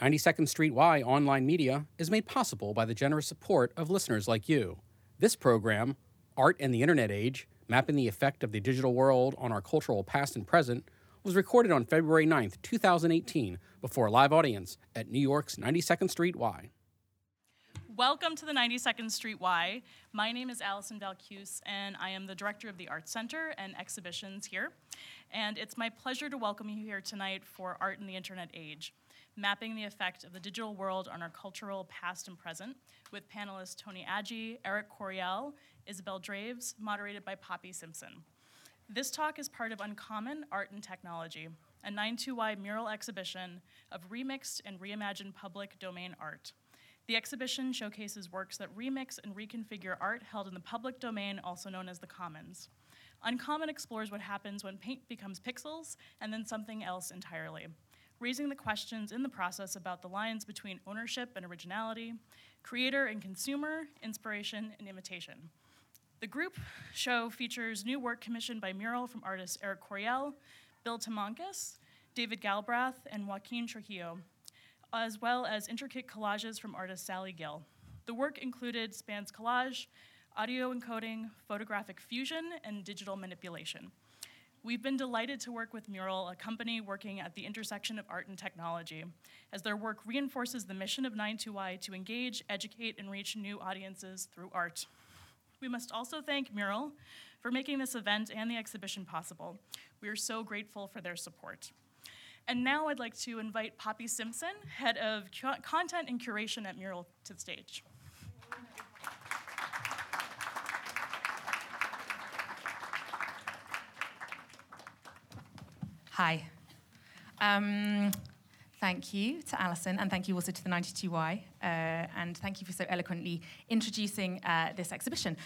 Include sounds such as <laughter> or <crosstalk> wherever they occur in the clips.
92nd Street Y online media is made possible by the generous support of listeners like you. This program, Art and the Internet Age Mapping the Effect of the Digital World on Our Cultural Past and Present, was recorded on February 9th, 2018, before a live audience at New York's 92nd Street Y. Welcome to the 92nd Street Y. My name is Allison Valcuse, and I am the director of the Art Center and exhibitions here. And it's my pleasure to welcome you here tonight for Art in the Internet Age mapping the effect of the digital world on our cultural past and present, with panelists Tony Ageh, Eric Corriel, Isabel Draves, moderated by Poppy Simpson. This talk is part of Uncommon Art and Technology, a 92Y Meural exhibition of remixed and reimagined public domain art. The exhibition showcases works that remix and reconfigure art held in the public domain, also known as the commons. Uncommon explores what happens when paint becomes pixels and then something else entirely raising the questions in the process about the lines between ownership and originality, creator and consumer, inspiration and imitation. The group show features new work commissioned by Meural from artists Eric Corriel, Bill Domonkos, David Galbraith, and Joaquin Trujillo, as well as intricate collages from artist Sally Gill. The work included spans collage, audio encoding, photographic fusion, and digital manipulation. We've been delighted to work with Meural, a company working at the intersection of art and technology, as their work reinforces the mission of 92Y to engage, educate, and reach new audiences through art. We must also thank Meural for making this event and the exhibition possible. We are so grateful for their support. And now I'd like to invite Poppy Simpson, head of content and curation at Meural, to the stage. Hi. Um, thank you to Alison, and thank you also to the 92Y, uh, and thank you for so eloquently introducing uh, this exhibition.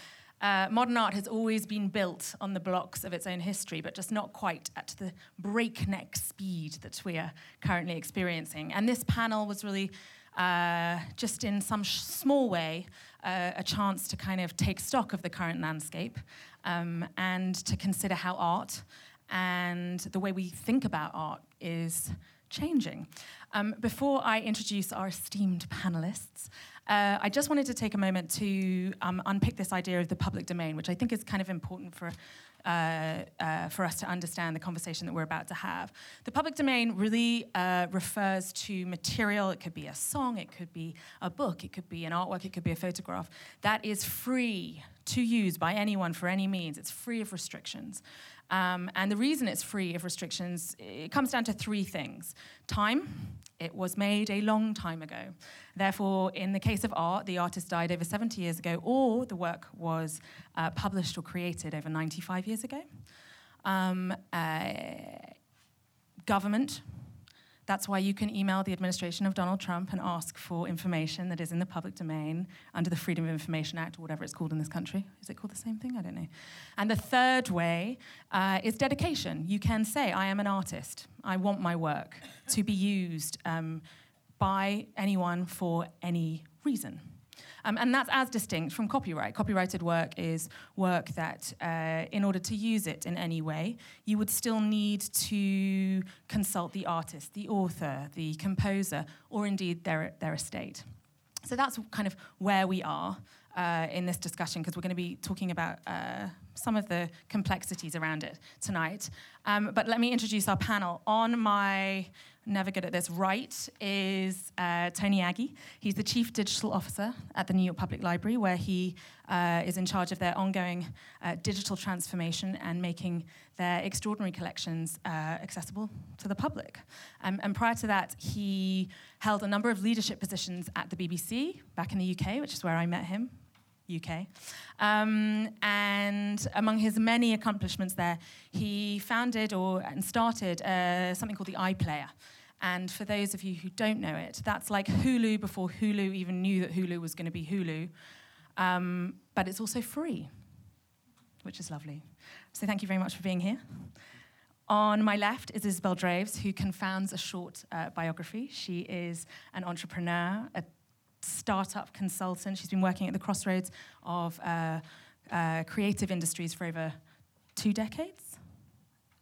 Uh, modern art has always been built on the blocks of its own history, but just not quite at the breakneck speed that we are currently experiencing. And this panel was really uh, just in some sh- small way, uh, a chance to kind of take stock of the current landscape um, and to consider how art and the way we think about art is changing. Um, before I introduce our esteemed panelists, uh, I just wanted to take a moment to um, unpick this idea of the public domain, which I think is kind of important for. Uh, uh, for us to understand the conversation that we're about to have. The public domain really uh, refers to material. It could be a song, it could be a book, it could be an artwork, it could be a photograph that is free to use by anyone for any means. It's free of restrictions. Um, and the reason it's free of restrictions, it comes down to three things. Time, it was made a long time ago. Therefore, in the case of art, the artist died over 70 years ago, or the work was uh, published or created over 95 years ago. Um, uh, government, that's why you can email the administration of Donald Trump and ask for information that is in the public domain under the Freedom of Information Act, or whatever it's called in this country. Is it called the same thing? I don't know. And the third way uh, is dedication. You can say, I am an artist. I want my work to be used um, by anyone for any reason. Um, and that's as distinct from copyright. Copyrighted work is work that, uh, in order to use it in any way, you would still need to consult the artist, the author, the composer, or indeed their, their estate. So that's kind of where we are uh, in this discussion, because we're going to be talking about uh, some of the complexities around it tonight. Um, but let me introduce our panel. On my never good at this. Right is uh, Tony Ageh. He's the Chief Digital Officer at the New York Public Library, where he uh, is in charge of their ongoing uh, digital transformation and making their extraordinary collections uh, accessible to the public. Um, and prior to that, he held a number of leadership positions at the BBC back in the UK, which is where I met him UK. Um, and among his many accomplishments there, he founded or and started uh, something called the iPlayer. And for those of you who don't know it, that's like Hulu before Hulu even knew that Hulu was going to be Hulu. Um, but it's also free, which is lovely. So thank you very much for being here. On my left is Isabel Draves, who confounds a short uh, biography. She is an entrepreneur, a startup consultant. She's been working at the crossroads of uh, uh, creative industries for over two decades.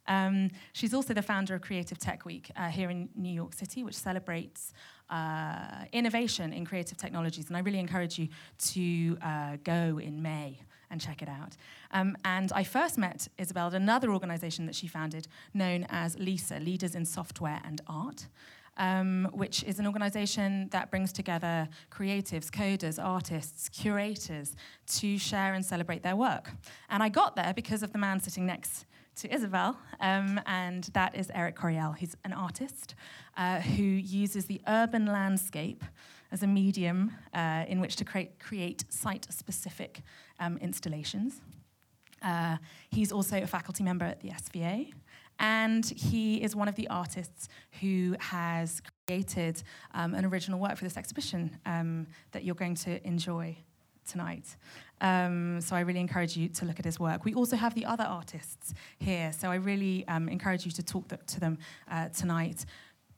Um, she's also the founder of Creative Tech Week uh, here in New York City, which celebrates uh, innovation in creative technologies. And I really encourage you to uh, go in May and check it out. Um, and I first met Isabel at another organization that she founded known as LISA, Leaders in Software and Art. Um, which is an organization that brings together creatives, coders, artists, curators to share and celebrate their work. And I got there because of the man sitting next to Isabel, um, and that is Eric Corriel. He's an artist uh, who uses the urban landscape as a medium uh, in which to create, create site specific um, installations. Uh, he's also a faculty member at the SVA, and he is one of the artists who has created um, an original work for this exhibition um, that you're going to enjoy tonight. Um, so I really encourage you to look at his work. We also have the other artists here, so I really um, encourage you to talk th- to them uh, tonight.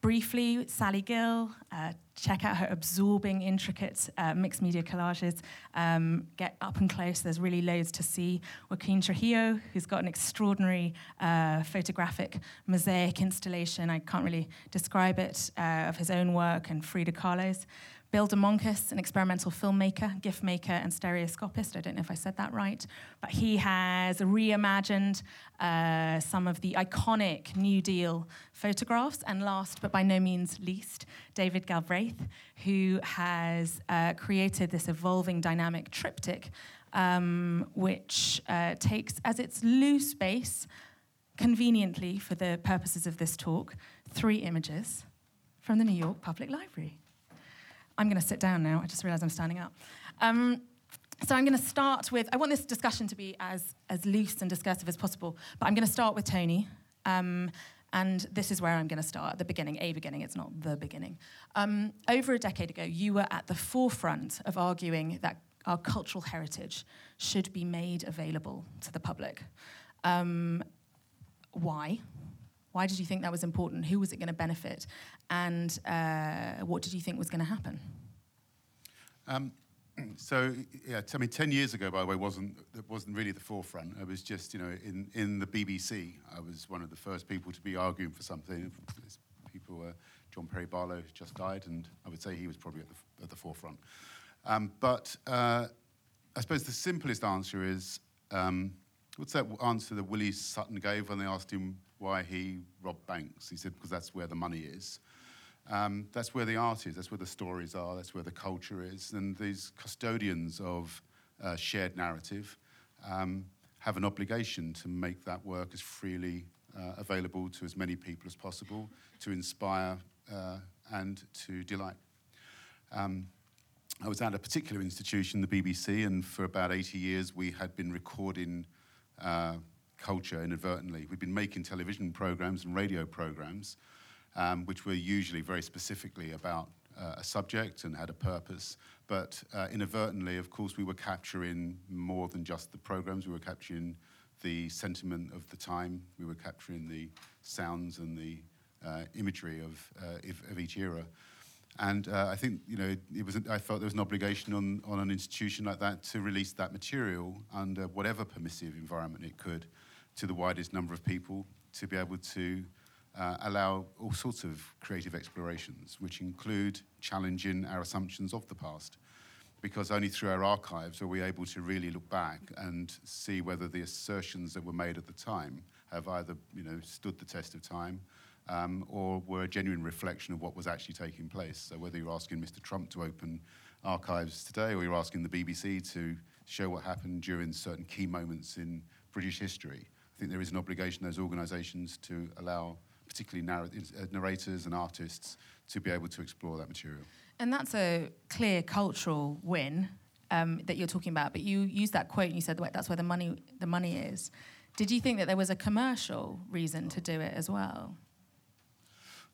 Briefly, Sally Gill, uh, check out her absorbing, intricate uh, mixed media collages. Um, get up and close, there's really loads to see. Joaquin Trujillo, who's got an extraordinary uh, photographic mosaic installation, I can't really describe it, uh, of his own work, and Frida Kahlo's. Bill Domonkos, an experimental filmmaker, gift maker, and stereoscopist. I don't know if I said that right, but he has reimagined uh, some of the iconic New Deal photographs. And last, but by no means least, David Galbraith, who has uh, created this evolving dynamic triptych, um, which uh, takes as its loose base, conveniently for the purposes of this talk, three images from the New York Public Library. I'm going to sit down now. I just realized I'm standing up. Um, so I'm going to start with, I want this discussion to be as, as loose and discursive as possible, but I'm going to start with Tony. Um, and this is where I'm going to start at the beginning, a beginning, it's not the beginning. Um, over a decade ago, you were at the forefront of arguing that our cultural heritage should be made available to the public. Um, why? Why did you think that was important? Who was it going to benefit? And uh, what did you think was going to happen? Um, <clears throat> so, yeah, I mean, 10 years ago, by the way, wasn't, it wasn't really the forefront. I was just, you know, in, in the BBC, I was one of the first people to be arguing for something. People were, John Perry Barlow just died, and I would say he was probably at the, at the forefront. Um, but uh, I suppose the simplest answer is um, what's that answer that Willie Sutton gave when they asked him why he robbed banks. He said, because that's where the money is. Um, that's where the art is, that's where the stories are, that's where the culture is. And these custodians of uh, shared narrative um, have an obligation to make that work as freely uh, available to as many people as possible, to inspire uh, and to delight. Um, I was at a particular institution, the BBC, and for about 80 years we had been recording uh, culture inadvertently. We've been making television programs and radio programs, um, which were usually very specifically about uh, a subject and had a purpose. But uh, inadvertently, of course, we were capturing more than just the programs. We were capturing the sentiment of the time. We were capturing the sounds and the uh, imagery of, uh, of, each era. And uh, I think you know it was. I felt there was an obligation on, on an institution like that to release that material under whatever permissive environment it could, to the widest number of people to be able to uh, allow all sorts of creative explorations, which include challenging our assumptions of the past. Because only through our archives are we able to really look back and see whether the assertions that were made at the time have either you know, stood the test of time um, or were a genuine reflection of what was actually taking place. So whether you're asking Mr. Trump to open archives today or you're asking the BBC to show what happened during certain key moments in British history, I think there is an obligation those organisations to allow particularly narr- uh, narrators and artists to be able to explore that material. And that's a clear cultural win um, that you're talking about. But you used that quote and you said that's where the money the money is. Did you think that there was a commercial reason to do it as well?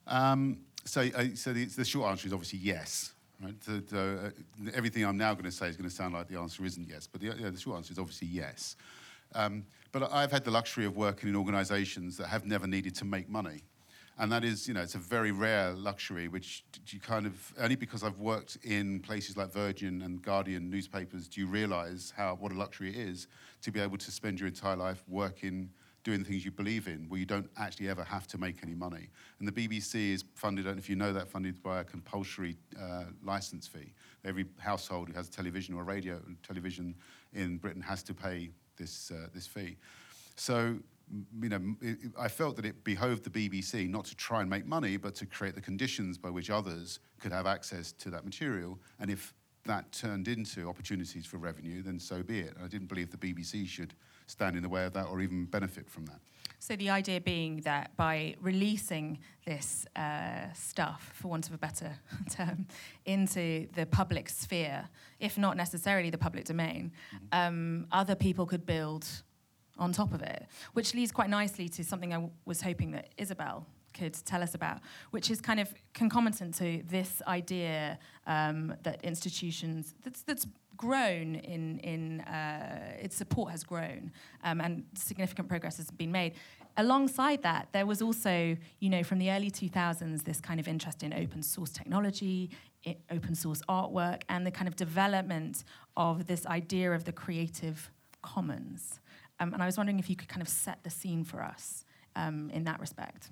Um, so, uh, so the, the, short answer is obviously yes. Right? The, uh, everything I'm now going to say is going to sound like the answer isn't yes, but the, the short answer is obviously yes. Um, but I've had the luxury of working in organisations that have never needed to make money. And that is, you know, it's a very rare luxury, which you kind of, only because I've worked in places like Virgin and Guardian newspapers, do you realise how, what a luxury it is to be able to spend your entire life working doing the things you believe in, where you don't actually ever have to make any money. And the BBC is funded, I don't know if you know that, funded by a compulsory uh, license fee. Every household who has a television or a radio television in Britain has to pay this, uh, this fee. So you know, it, I felt that it behoved the BBC not to try and make money, but to create the conditions by which others could have access to that material. And if that turned into opportunities for revenue, then so be it. I didn't believe the BBC should stand in the way of that or even benefit from that. So the idea being that by releasing this uh, stuff, for want of a better <laughs> term, into the public sphere, if not necessarily the public domain, mm-hmm. um, other people could build on top of it, which leads quite nicely to something I w- was hoping that Isabel could tell us about, which is kind of concomitant to this idea um, that institutions that's, that's grown in in uh, its support has grown um, and significant progress has been made. Alongside that, there was also, you know, from the early 2000s, this kind of interest in open source technology, open source artwork, and the kind of development of this idea of the creative commons. Um, and I was wondering if you could kind of set the scene for us um, in that respect.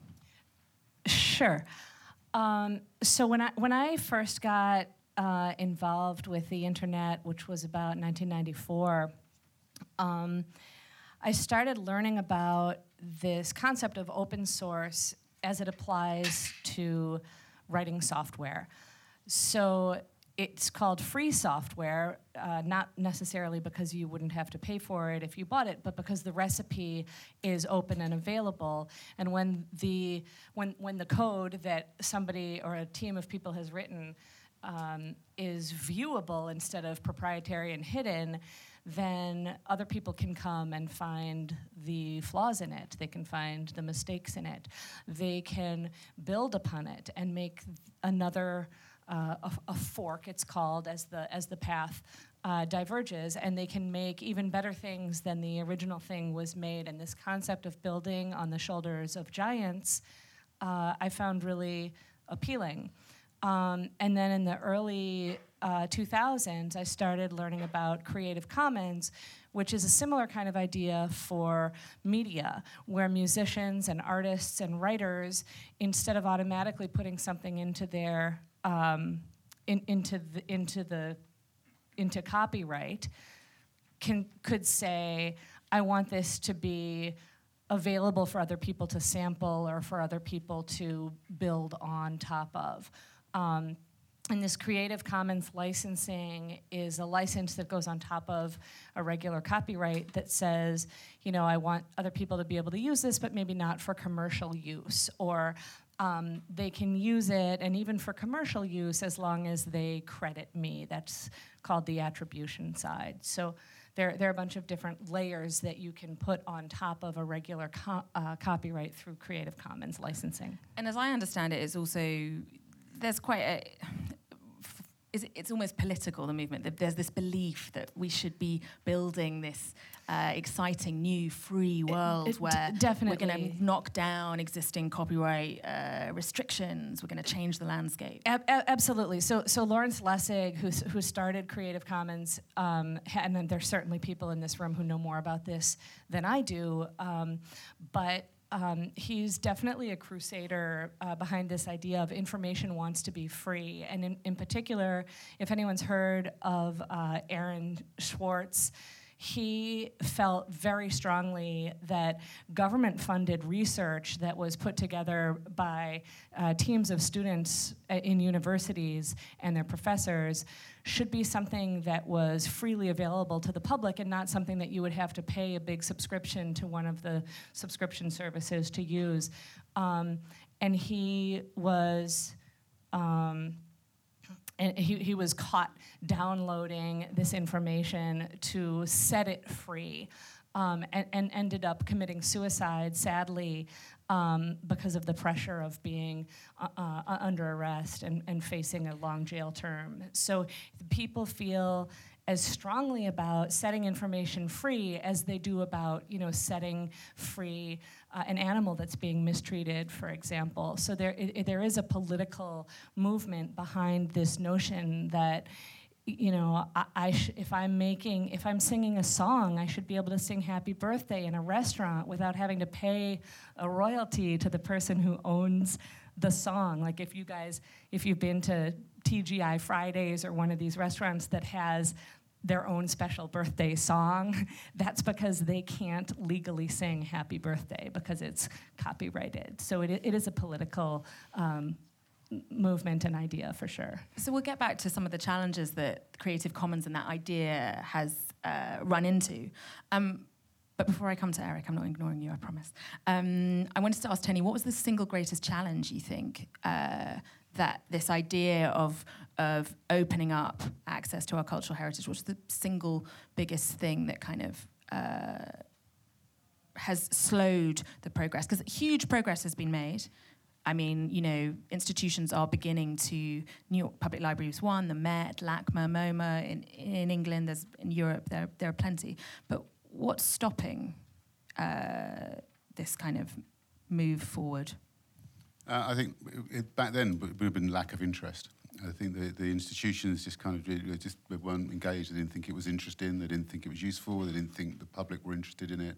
Sure. Um, so when I when I first got uh, involved with the internet, which was about 1994, um, I started learning about this concept of open source as it applies to writing software. So it's called free software, uh, not necessarily because you wouldn't have to pay for it if you bought it, but because the recipe is open and available. And when the when when the code that somebody or a team of people has written um, is viewable instead of proprietary and hidden, then other people can come and find the flaws in it. They can find the mistakes in it. They can build upon it and make another uh, a, a, fork, it's called, as the, as the path uh, diverges, and they can make even better things than the original thing was made. And this concept of building on the shoulders of giants, uh, I found really appealing. Um, and then in the early uh, 2000s, I started learning about Creative Commons, which is a similar kind of idea for media, where musicians and artists and writers, instead of automatically putting something into their um, in, into the into the into copyright can could say I want this to be available for other people to sample or for other people to build on top of. Um, and this Creative Commons licensing is a license that goes on top of a regular copyright that says, you know, I want other people to be able to use this, but maybe not for commercial use. Or um, they can use it, and even for commercial use, as long as they credit me. That's called the attribution side. So there, there are a bunch of different layers that you can put on top of a regular co- uh, copyright through Creative Commons licensing. And as I understand it, it, is also there's quite a it's almost political the movement there's this belief that we should be building this uh, exciting new free world it, it where definitely. we're going to knock down existing copyright uh, restrictions. We're going to change the landscape. Ab- absolutely. So, so Lawrence Lessig, who, who started Creative Commons, um, and then there's certainly people in this room who know more about this than I do, um, but um, he's definitely a crusader uh, behind this idea of information wants to be free. And in, in particular, if anyone's heard of uh, Aaron Swartz, he felt very strongly that government funded research that was put together by uh, teams of students uh, in universities and their professors should be something that was freely available to the public and not something that you would have to pay a big subscription to one of the subscription services to use. Um, and he was. Um, and he, he was caught downloading this information to set it free um, and, and, ended up committing suicide, sadly, um, because of the pressure of being uh, uh, under arrest and, and facing a long jail term. So people feel as strongly about setting information free as they do about you know setting free uh, an animal that's being mistreated, for example. So there it, there is a political movement behind this notion that you know, I, I sh- if I'm making, if I'm singing a song, I should be able to sing Happy Birthday in a restaurant without having to pay a royalty to the person who owns the song. Like if you guys, if you've been to TGI Fridays or one of these restaurants that has their own special birthday song, <laughs> that's because they can't legally sing Happy Birthday because it's copyrighted. So it, it is a political um, movement and idea for sure. So we'll get back to some of the challenges that Creative Commons and that idea has uh, run into. Um, but before I come to Eric, I'm not ignoring you, I promise. Um, I wanted to ask Tony, what was the single greatest challenge you think uh, that this idea of of opening up access to our cultural heritage? What's the single biggest thing that kind of uh, has slowed the progress? Because huge progress has been made. I mean, you know, institutions are beginning to New York Public Libraries one, the Met, LACMA, MoMA in, in England. There's in Europe there there are plenty. But what's stopping uh, this kind of move forward? Uh, I think it, back then it would have been lack of interest. I think the, the institutions just kind of just weren't engaged. They didn't think it was interesting. They didn't think it was useful. They didn't think the public were interested in it.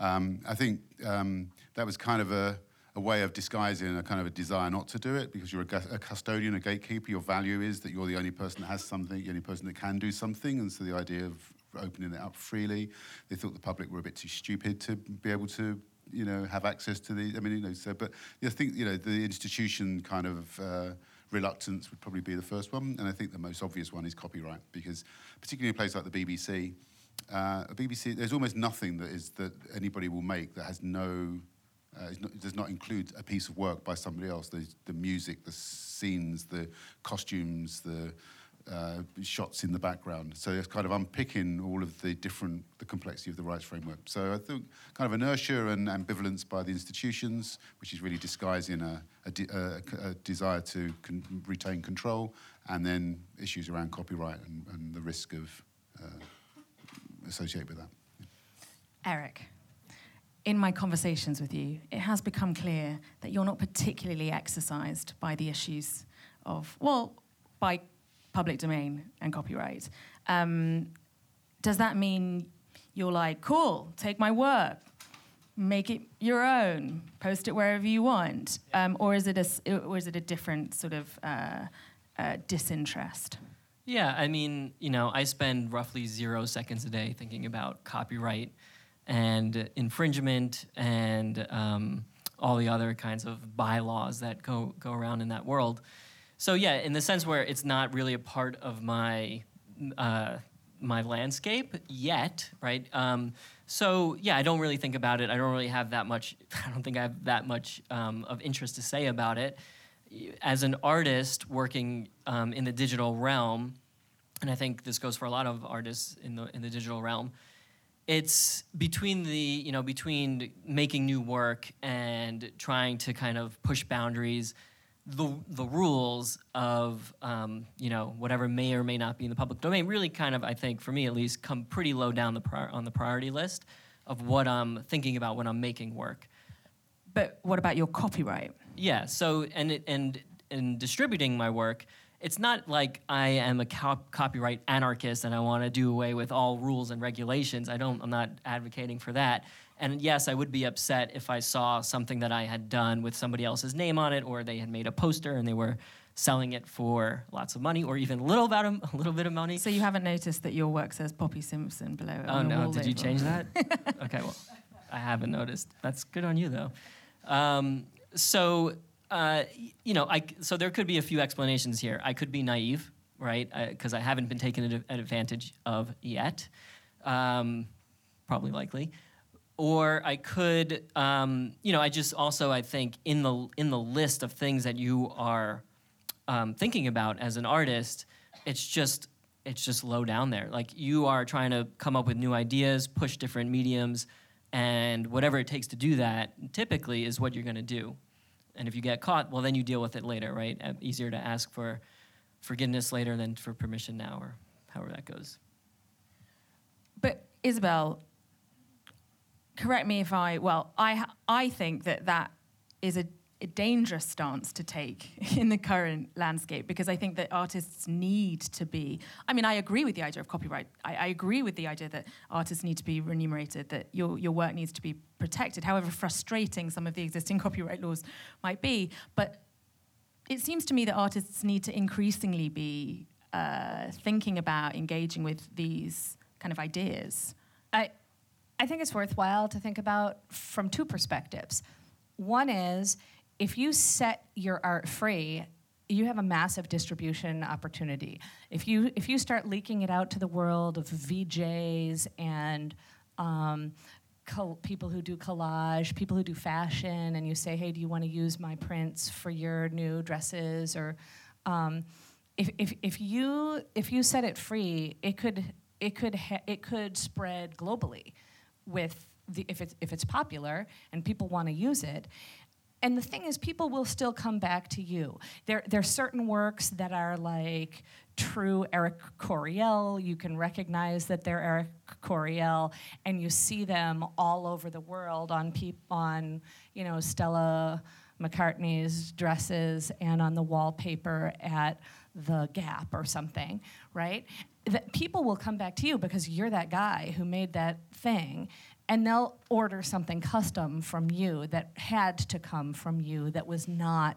Um, I think um, that was kind of a, a way of disguising a kind of a desire not to do it because you're a, a, custodian, a gatekeeper. Your value is that you're the only person that has something, the only person that can do something. And so the idea of opening it up freely, they thought the public were a bit too stupid to be able to you know, have access to the. I mean, you know, so but I think you know the institution kind of. Uh, reluctance would probably be the first one, and I think the most obvious one is copyright because, particularly in a place like the BBC, uh, a BBC there's almost nothing that is that anybody will make that has no uh, not, does not include a piece of work by somebody else. The, the music, the scenes, the costumes, the uh, shots in the background. So it's kind of unpicking all of the different, the complexity of the rights framework. So I think kind of inertia and ambivalence by the institutions, which is really disguising a, a, de- a, a desire to con- retain control, and then issues around copyright and, and the risk of uh, associated with that. Eric. In my conversations with you, it has become clear that you're not particularly exercised by the issues of, well, by public domain and copyright. Um, does that mean you're like, cool, take my work, make it your own, post it wherever you want, um, or is it a or is it a different sort of uh, uh, disinterest? Yeah, I mean, you know, I spend roughly zero seconds a day thinking about copyright and infringement and um, all the other kinds of bylaws that go go around in that world. So yeah, in the sense where it's not really a part of my uh, my landscape yet, right? Um, so yeah, I don't really think about it. I don't really have that much. <laughs> I don't think I have that much um, of interest to say about it. As an artist working um, in the digital realm, and I think this goes for a lot of artists in the in the digital realm. It's between the you know between making new work and trying to kind of push boundaries the the rules of um, you know whatever may or may not be in the public domain really kind of I think for me at least come pretty low down the on the priority list of what I'm thinking about when I'm making work. But what about your copyright? Yeah. So and it, and in distributing my work, it's not like I am a cop- copyright anarchist and I want to do away with all rules and regulations. I don't. I'm not advocating for that. And yes, I would be upset if I saw something that I had done with somebody else's name on it, or they had made a poster and they were selling it for lots of money, or even a little about a, <laughs> a little bit of money. So you haven't noticed that your work says Poppy Simpson below it? Oh no! Did you change that? <laughs> okay, well, I haven't noticed. That's good on you though. Um, so uh, you know, I so there could be a few explanations here. I could be naive, right? Because I, I, haven't been taken ad- advantage of yet. Um, probably likely or I could, um, you know, I just also I think in the in the list of things that you are um, thinking about as an artist, it's just it's just low down there. Like you are trying to come up with new ideas, push different mediums, and whatever it takes to do that, typically is what you're going to do. And if you get caught, well, then you deal with it later, right? Uh, easier to ask for forgiveness later than for permission now, or however that goes. But Isabel, correct me if I well I I think that that is a a dangerous stance to take <laughs> in the current landscape because I think that artists need to be. I mean, I agree with the idea of copyright. I, I, agree with the idea that artists need to be remunerated, that your, your work needs to be protected, however frustrating some of the existing <laughs> copyright laws might be. But it seems to me that artists need to increasingly be uh, thinking about engaging with these kind of ideas. I, I think it's worthwhile to think about from two perspectives. One is if you set your art free, you have a massive distribution opportunity. If you if you start leaking it out to the world of VJs and um, people who do collage, people who do fashion, and you say, "Hey, do you want to use my prints for your new dresses?" Or um, if, if, if you if you set it free, it could it could ha- it could spread globally with the, if it's if it's popular and people want to use it and the thing is, people will still come back to you. There, there are certain works that are like true Eric Corriel. You can recognize that they're Eric Corriel, and you see them all over the world on peop- on you know Stella McCartney's dresses and on the wallpaper at the Gap or something, right? That people will come back to you because you're that guy who made that thing and they'll order something custom from you that had to come from you that was not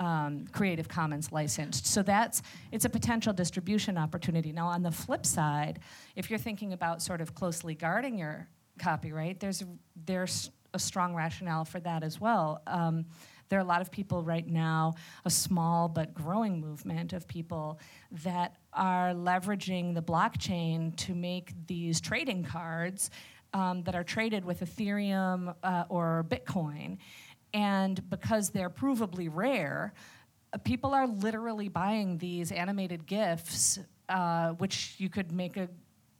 um, Creative Commons licensed. So that's it's a potential distribution opportunity. Now on the flip side, if you're thinking about sort of closely guarding your copyright, there's there's a strong rationale for that as well. Um, there are a lot of people right now, a small but growing movement of people that are leveraging the blockchain to make these trading cards um, that are traded with Ethereum uh, or Bitcoin. And because they're provably rare, uh, people are literally buying these animated GIFs, uh, which you could make a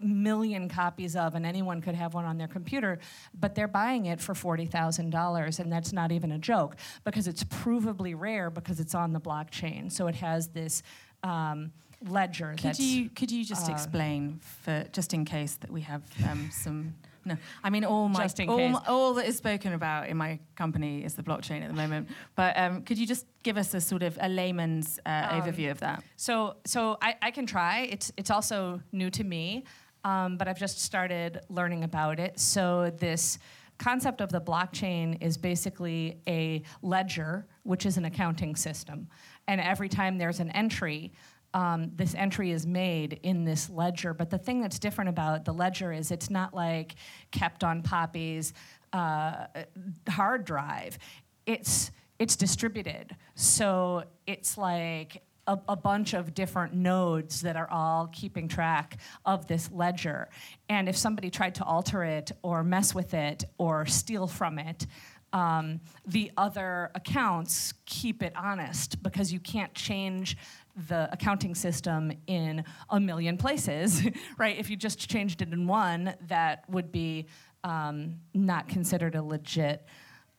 million copies of, and anyone could have one on their computer, but they're buying it for $40,000, and that's not even a joke because it's provably rare because it's on the blockchain. So it has this. Um, ledger. Could you could you just uh, explain for just in case that we have um, some no, I mean all my all, my, all, that is spoken about in my company is the blockchain at the moment. But um, could you just give us a sort of a layman's uh, um, overview of that? So, so I, I, can try. It's it's also new to me, um, but I've just started learning about it. So this concept of the blockchain is basically a ledger, which is an accounting system, and every time there's an entry um, this entry is made in this ledger. But the thing that's different about the ledger is it's not like kept on Poppy's uh, hard drive. It's it's distributed, so it's like a, a, bunch of different nodes that are all keeping track of this ledger. And if somebody tried to alter it or mess with it or steal from it, um, the other accounts keep it honest because you can't change the accounting system in a million places, <laughs> right? If you just changed it in one, that would be um, not considered a legit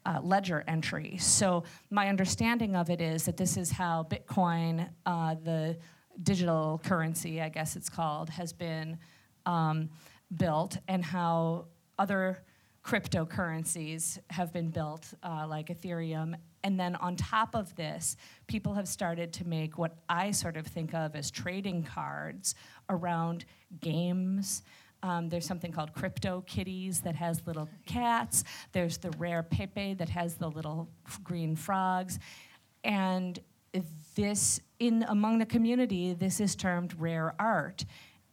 uh, ledger entry. So my understanding of it is that this is how Bitcoin, uh, the digital currency, I guess it's called, has been um, built, and how other cryptocurrencies have been built, uh, like Ethereum. And then on top of this, people have started to make what I sort of think of as trading cards around games. Um, there's something called Crypto Kitties that has little cats. There's the rare Pepe that has the little green frogs. And this, in among the community, this is termed rare art.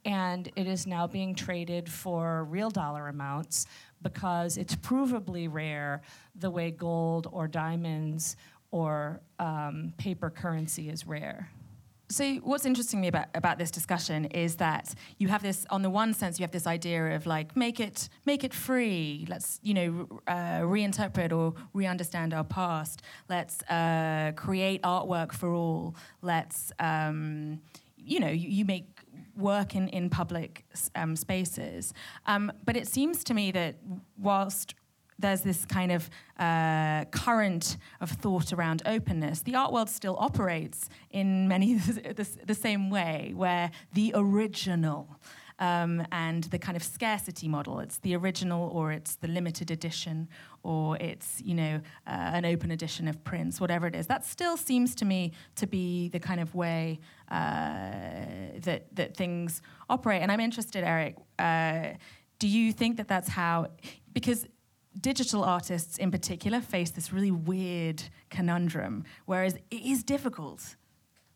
And it is now being traded for real dollar amounts because it's provably rare the way gold or diamonds or um, paper currency is rare. So what's interesting me about, about this discussion is that you have this on the one sense you have this idea of like make it make it free. Let's you know uh, reinterpret or re-understand our past. Let's uh, create artwork for all. Let's um, you know you, you make work in, in public um, spaces. Um, but it seems to me that whilst there's this kind of uh, current of thought around openness. The art world still operates in many <laughs> the, the, same way, where the original um, and the kind of scarcity model. It's the original, or it's the limited edition, or it's you know uh, an open edition of prints, whatever it is. That still seems to me to be the kind of way uh, that that things operate. And I'm interested, Eric. Uh, do you think that that's how? Because digital artists in particular face this really weird conundrum, whereas it is difficult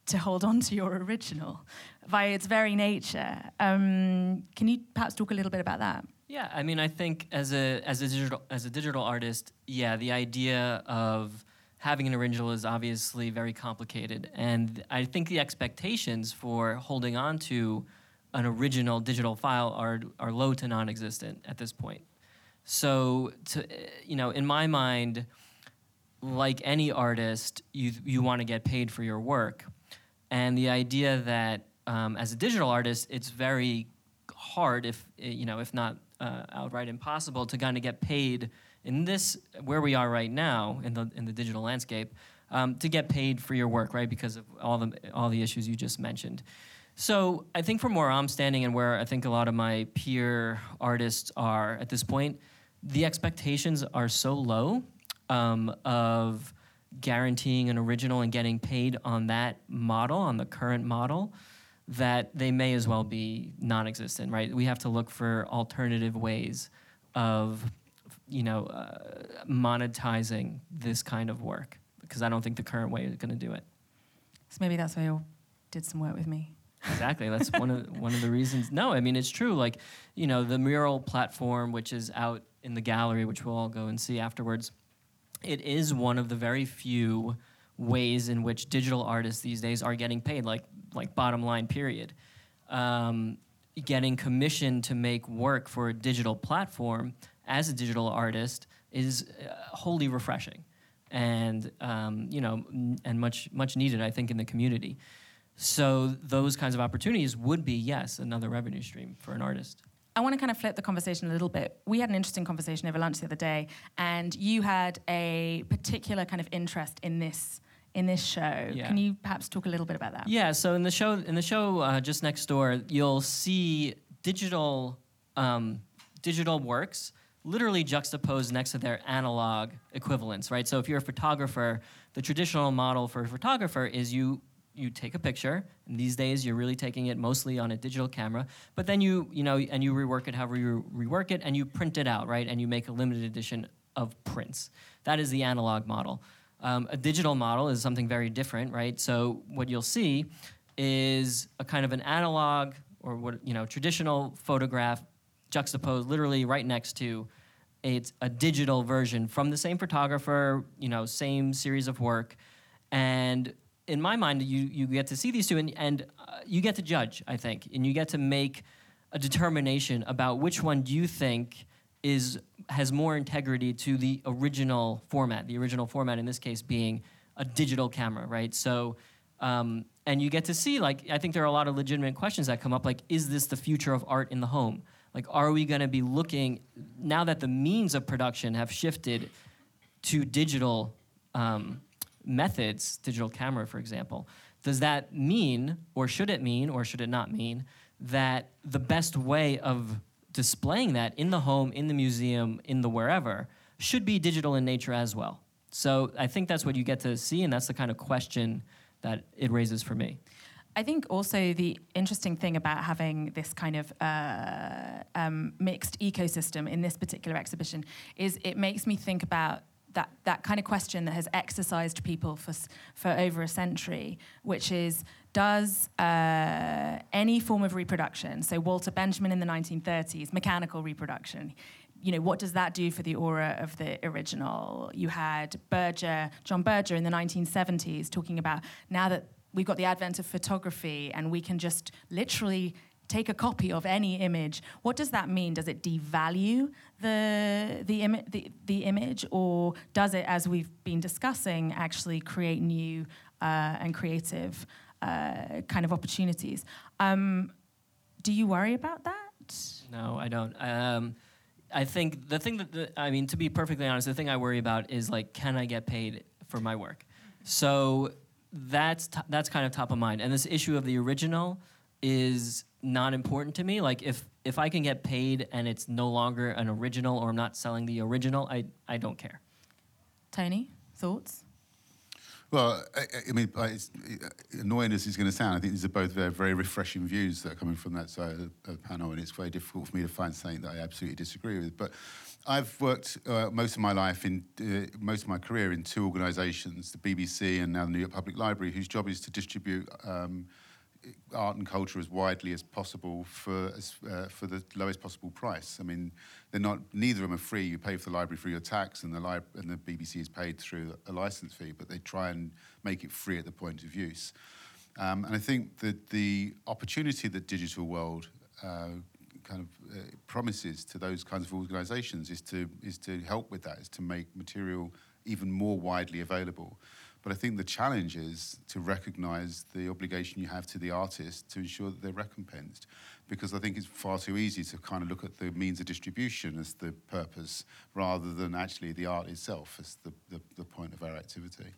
to hold on to your original by its very nature. Um, can you perhaps talk a little bit about that? Yeah, I mean, I think as a as a digital as a digital artist, yeah, the idea of having an original is obviously very complicated, and I think the expectations for holding on to an original digital file are are low to non-existent at this point. So, to you know, in my mind, like any artist, you you want to get paid for your work, and the idea that um, as a digital artist, it's very hard, if you know, if not uh, outright impossible, to kind of get paid in this where we are right now in the in the digital landscape, um, to get paid for your work, right? Because of all the all the issues you just mentioned. So I think from where I'm standing and where I think a lot of my peer artists are at this point, the expectations are so low um, of guaranteeing an original and getting paid on that model, on the current model, that they may as well be non-existent, right? We have to look for alternative ways of, you know, uh, monetizing this kind of work because I don't think the current way is going to do it. So maybe that's why you did some work with me. Exactly. That's one of one of the reasons. No, I mean it's true. Like, you know, the Meural platform, which is out in the gallery, which we'll all go and see afterwards, it is one of the very few ways in which digital artists these days are getting paid. Like, like bottom line. Period. Um, getting commissioned to make work for a digital platform as a digital artist is uh, wholly refreshing, and um, you know, and much much needed, I think, in the community. So those kinds of opportunities would be, yes, another revenue stream for an artist. I want to kind of flip the conversation a little bit. We had an interesting conversation over lunch the other day, and you had a particular kind of interest in this in this show. Yeah. Can you perhaps talk a little bit about that? Yeah. So in the show, in the show uh, just next door, you'll see digital um, digital works literally juxtaposed next to their analog equivalents, right? So if you're a photographer, the traditional model for a photographer is you you take a picture and these days you're really taking it mostly on a digital camera but then you you know and you rework it however you rework it and you print it out right and you make a limited edition of prints. That is the analog model. Um, a digital model is something very different right? So what you'll see is a kind of an analog or what you know traditional photograph juxtaposed literally right next to it's a digital version from the same photographer you know same series of work and in my mind, you, you get to see these two and, and uh, you get to judge, I think, and you get to make a determination about which one do you think is has more integrity to the original format. The original format in this case being a digital camera, right? So, um, and you get to see like I think there are a lot of legitimate questions that come up, like is this the future of art in the home? Like, are we going to be looking now that the means of production have shifted to digital? Um, methods, digital camera, for example, does that mean, or should it mean, or should it not mean, that the best way of displaying that in the home, in the museum, in the wherever, should be digital in nature as well? So I think that's what you get to see, and that's the kind of question that it raises for me. I think also the interesting thing about having this kind of uh, um, mixed ecosystem in this particular exhibition is it makes me think about that, that kind of question that has exercised people for, for over a century, which is does uh, any form of reproduction, so Walter Benjamin in the 1930s, mechanical reproduction, you know, what does that do for the aura of the original? You had Berger, John Berger in the 1970s talking about now that we've got the advent of photography and we can just literally take a copy of any image, what does that mean? Does it devalue the, the, Im- the, the image, or does it, as we've been discussing, actually create new uh, and creative uh, kind of opportunities? Um, do you worry about that? No, I don't. Um, I think the thing that, the, I mean, to be perfectly honest, the thing I worry about is like, can I get paid for my work? So that's, t- that's kind of top of mind. And this issue of the original is not important to me. Like if if I can get paid and it's no longer an original or I'm not selling the original, I I don't care. Tony, thoughts? Well, I, I mean, it's, annoying as it's going to sound, I think these are both very, very refreshing views that are coming from that side of the panel, and it's very difficult for me to find something that I absolutely disagree with. But I've worked uh, most of my life in uh, most of my career in two organisations, the BBC and now the New York Public Library, whose job is to distribute. Um, art and culture as widely as possible for as, uh, for the lowest possible price. I mean, they're not neither of them are free. You pay for the library through your tax, and the and the BBC is paid through a license fee. But they try and make it free at the point of use. Um, and I think that the opportunity that digital world uh, kind of uh, promises to those kinds of organisations is to is to help with that, is to make material even more widely available. But I think the challenge is to recognize the obligation you have to the artist to ensure that they're recompensed. Because I think it's far too easy to kind of look at the means of distribution as the purpose rather than actually the art itself as the, the, the point of our activity.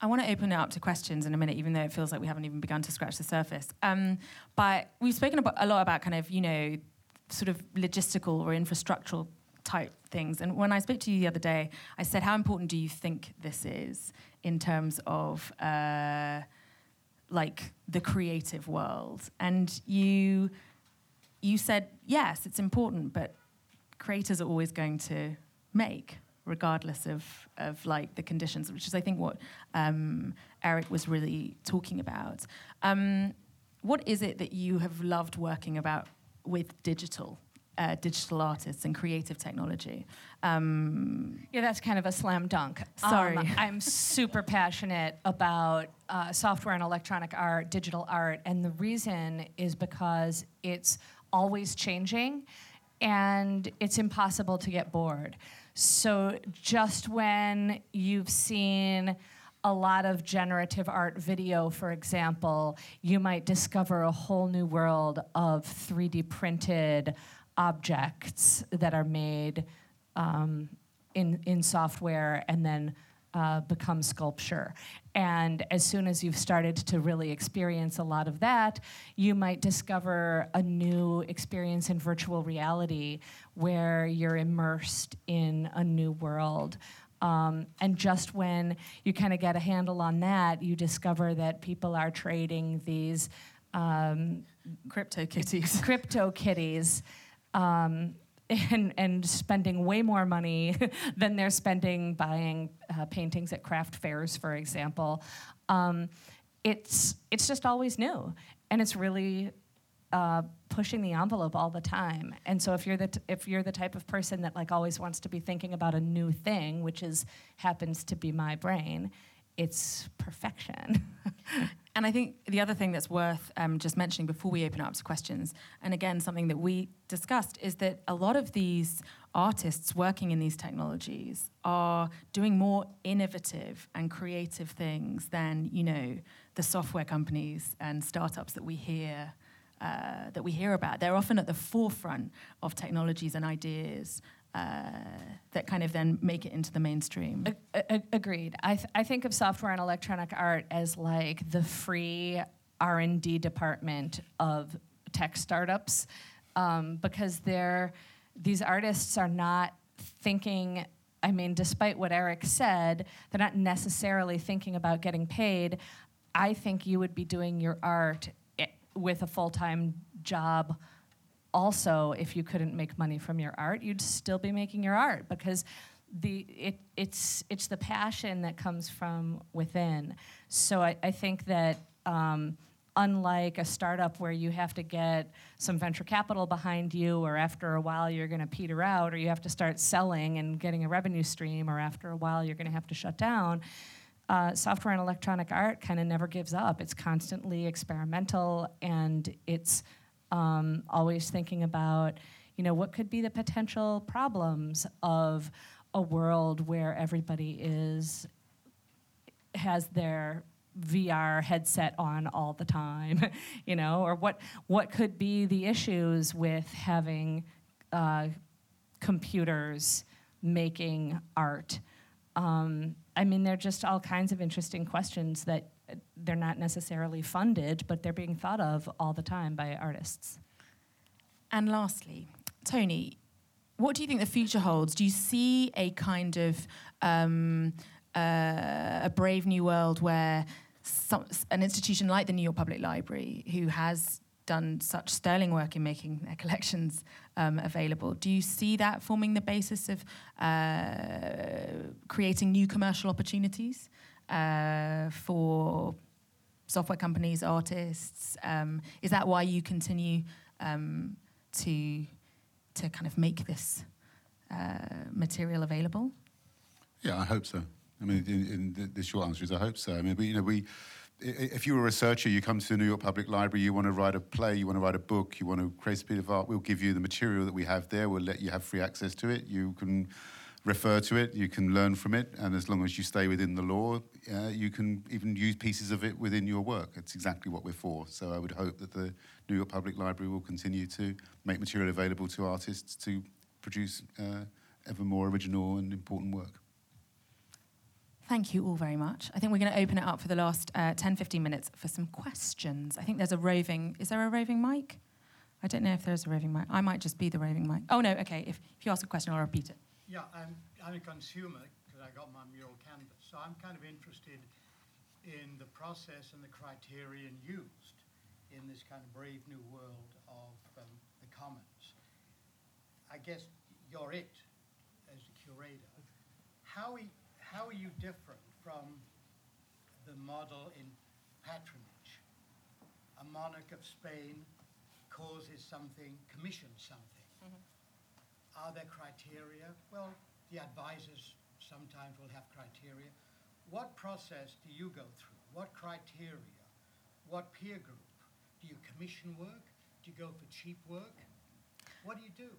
I want to open it up to questions in a minute, even though it feels like we haven't even begun to scratch the surface. Um, but we've spoken about, a lot about kind of, you know, sort of logistical or infrastructural type things. And when I spoke to you the other day, I said, How important do you think this is in terms of uh, like the creative world? And you you said, Yes, it's important, but creators are always going to make regardless of, of like the conditions, which is I think what um, Eric was really talking about. Um, what is it that you have loved working about with digital uh, digital artists and creative technology. Um, yeah, that's kind of a slam dunk. Sorry. Um, I'm super passionate about uh, software and electronic art, digital art, and the reason is because it's always changing and it's impossible to get bored. So just when you've seen a lot of generative art video, for example, you might discover a whole new world of 3D printed objects that are made um, in, in software and then uh, become sculpture. And as soon as you've started to really experience a lot of that, you might discover a new experience in virtual reality where you're immersed in a new world. Um, and just when you kind of get a handle on that, you discover that people are trading these um, CryptoKitties. Crypto kitties um, <laughs> and, and spending way more money <laughs> than they're spending buying uh, paintings at craft fairs, for example. Um, it's, it's just always new. And it's really uh, pushing the envelope all the time. And so if you're the t- if you're the type of person that like always wants to be thinking about a new thing, which is happens to be my brain, it's perfection. <laughs> and I think the other thing that's worth um, just mentioning before we open up to questions, and again, something that we discussed, is that a lot of these artists working in these technologies are doing more innovative and creative things than, you know, the software companies and startups that we hear. Uh, that we hear about. They're often at the forefront of technologies and ideas that kind of then make it into the mainstream. A- agreed. I, th- I think of software and electronic art as like the free R and D department of tech startups, um, because they're these artists are not thinking. I mean, despite what Eric said, they're not necessarily thinking about getting paid. I think you would be doing your art eh, with a full time job also, if you couldn't make money from your art, you'd still be making your art because the it, it's it's the passion that comes from within. So I, I think that um, unlike a startup where you have to get some venture capital behind you, or after a while you're going to peter out, or you have to start selling and getting a revenue stream, or after a while you're going to have to shut down. Uh, software and electronic art kind of never gives up. It's constantly experimental and it's um, always thinking about, you know, what could be the potential problems of a world where everybody is has their VR headset on all the time, <laughs> you know, or what what could be the issues with having uh, computers making art? Um, I mean, there are just all kinds of interesting questions that they're not necessarily funded, but they're being thought of all the time by artists. And lastly, Tony, what do you think the future holds? Do you see a kind of um, uh, a brave new world where some, an institution like the New York Public Library, who has done such sterling work in making their <laughs> collections um, available, do you see that forming the basis of uh, creating new commercial opportunities uh, for software companies, artists? Um, is that why you continue um, to to kind of make this uh, material available? Yeah, I hope so. I mean, in, in the, short answer is I hope so. I mean, we, you know, we, if you're a researcher, you come to the New York Public Library, you want to write a play, you want to write a book, you want to create a piece of art, we'll give you the material that we have there. We'll let you have free access to it. You can refer to it, you can learn from it, and as long as you stay within the law, uh, you can even use pieces of it within your work. It's exactly what we're for. So I would hope that the New York Public Library will continue to make material available to artists to produce uh, ever more original and important work. Thank you all very much. I think we're going to open it up for the last uh, 10, 15 minutes for some questions. I think there's a roving, is there a roving mic? I don't know if there's a roving mic. I might just be the roving mic. Oh, no, okay. If, if you ask a question, I'll repeat it. Yeah, I'm, I'm a consumer because I got my Meural canvas. So I'm kind of interested in the process and the criterion used in this kind of brave new world of um, the commons. I guess you're it as a curator. How are, how are you different from the model in patronage? A monarch of Spain causes something, commissions something. Mm-hmm. Are there criteria? Well, the advisors sometimes will have criteria. What process do you go through? What criteria? What peer group? Do you commission work? Do you go for cheap work? What do you do? <laughs>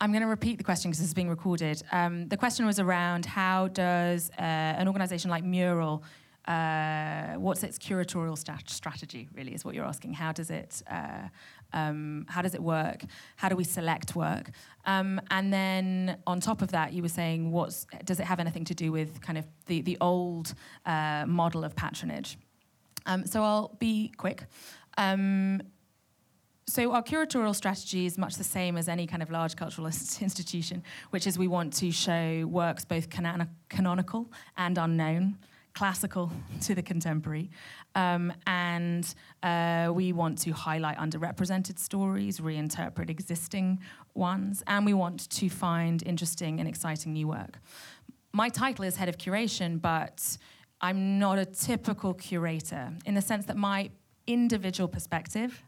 I'm going to repeat the question because this is being recorded. Um, the question was around how does uh, an organization like Meural, uh, what's its curatorial stat- strategy, really, is what you're asking. How does it, uh, um, how does it work? How do we select work? Um, and then on top of that, you were saying, what's, does it have anything to do with kind of the, the old uh, model of patronage? Um, so I'll be quick. Um, so our curatorial strategy is much the same as any kind of large cultural <laughs> institution, which is we want to show works both canon- canonical and unknown, classical to the contemporary, um, and uh, we want to highlight underrepresented stories, reinterpret existing ones, and we want to find interesting and exciting new work. My title is head of curation, but I'm not a typical curator in the sense that my individual perspective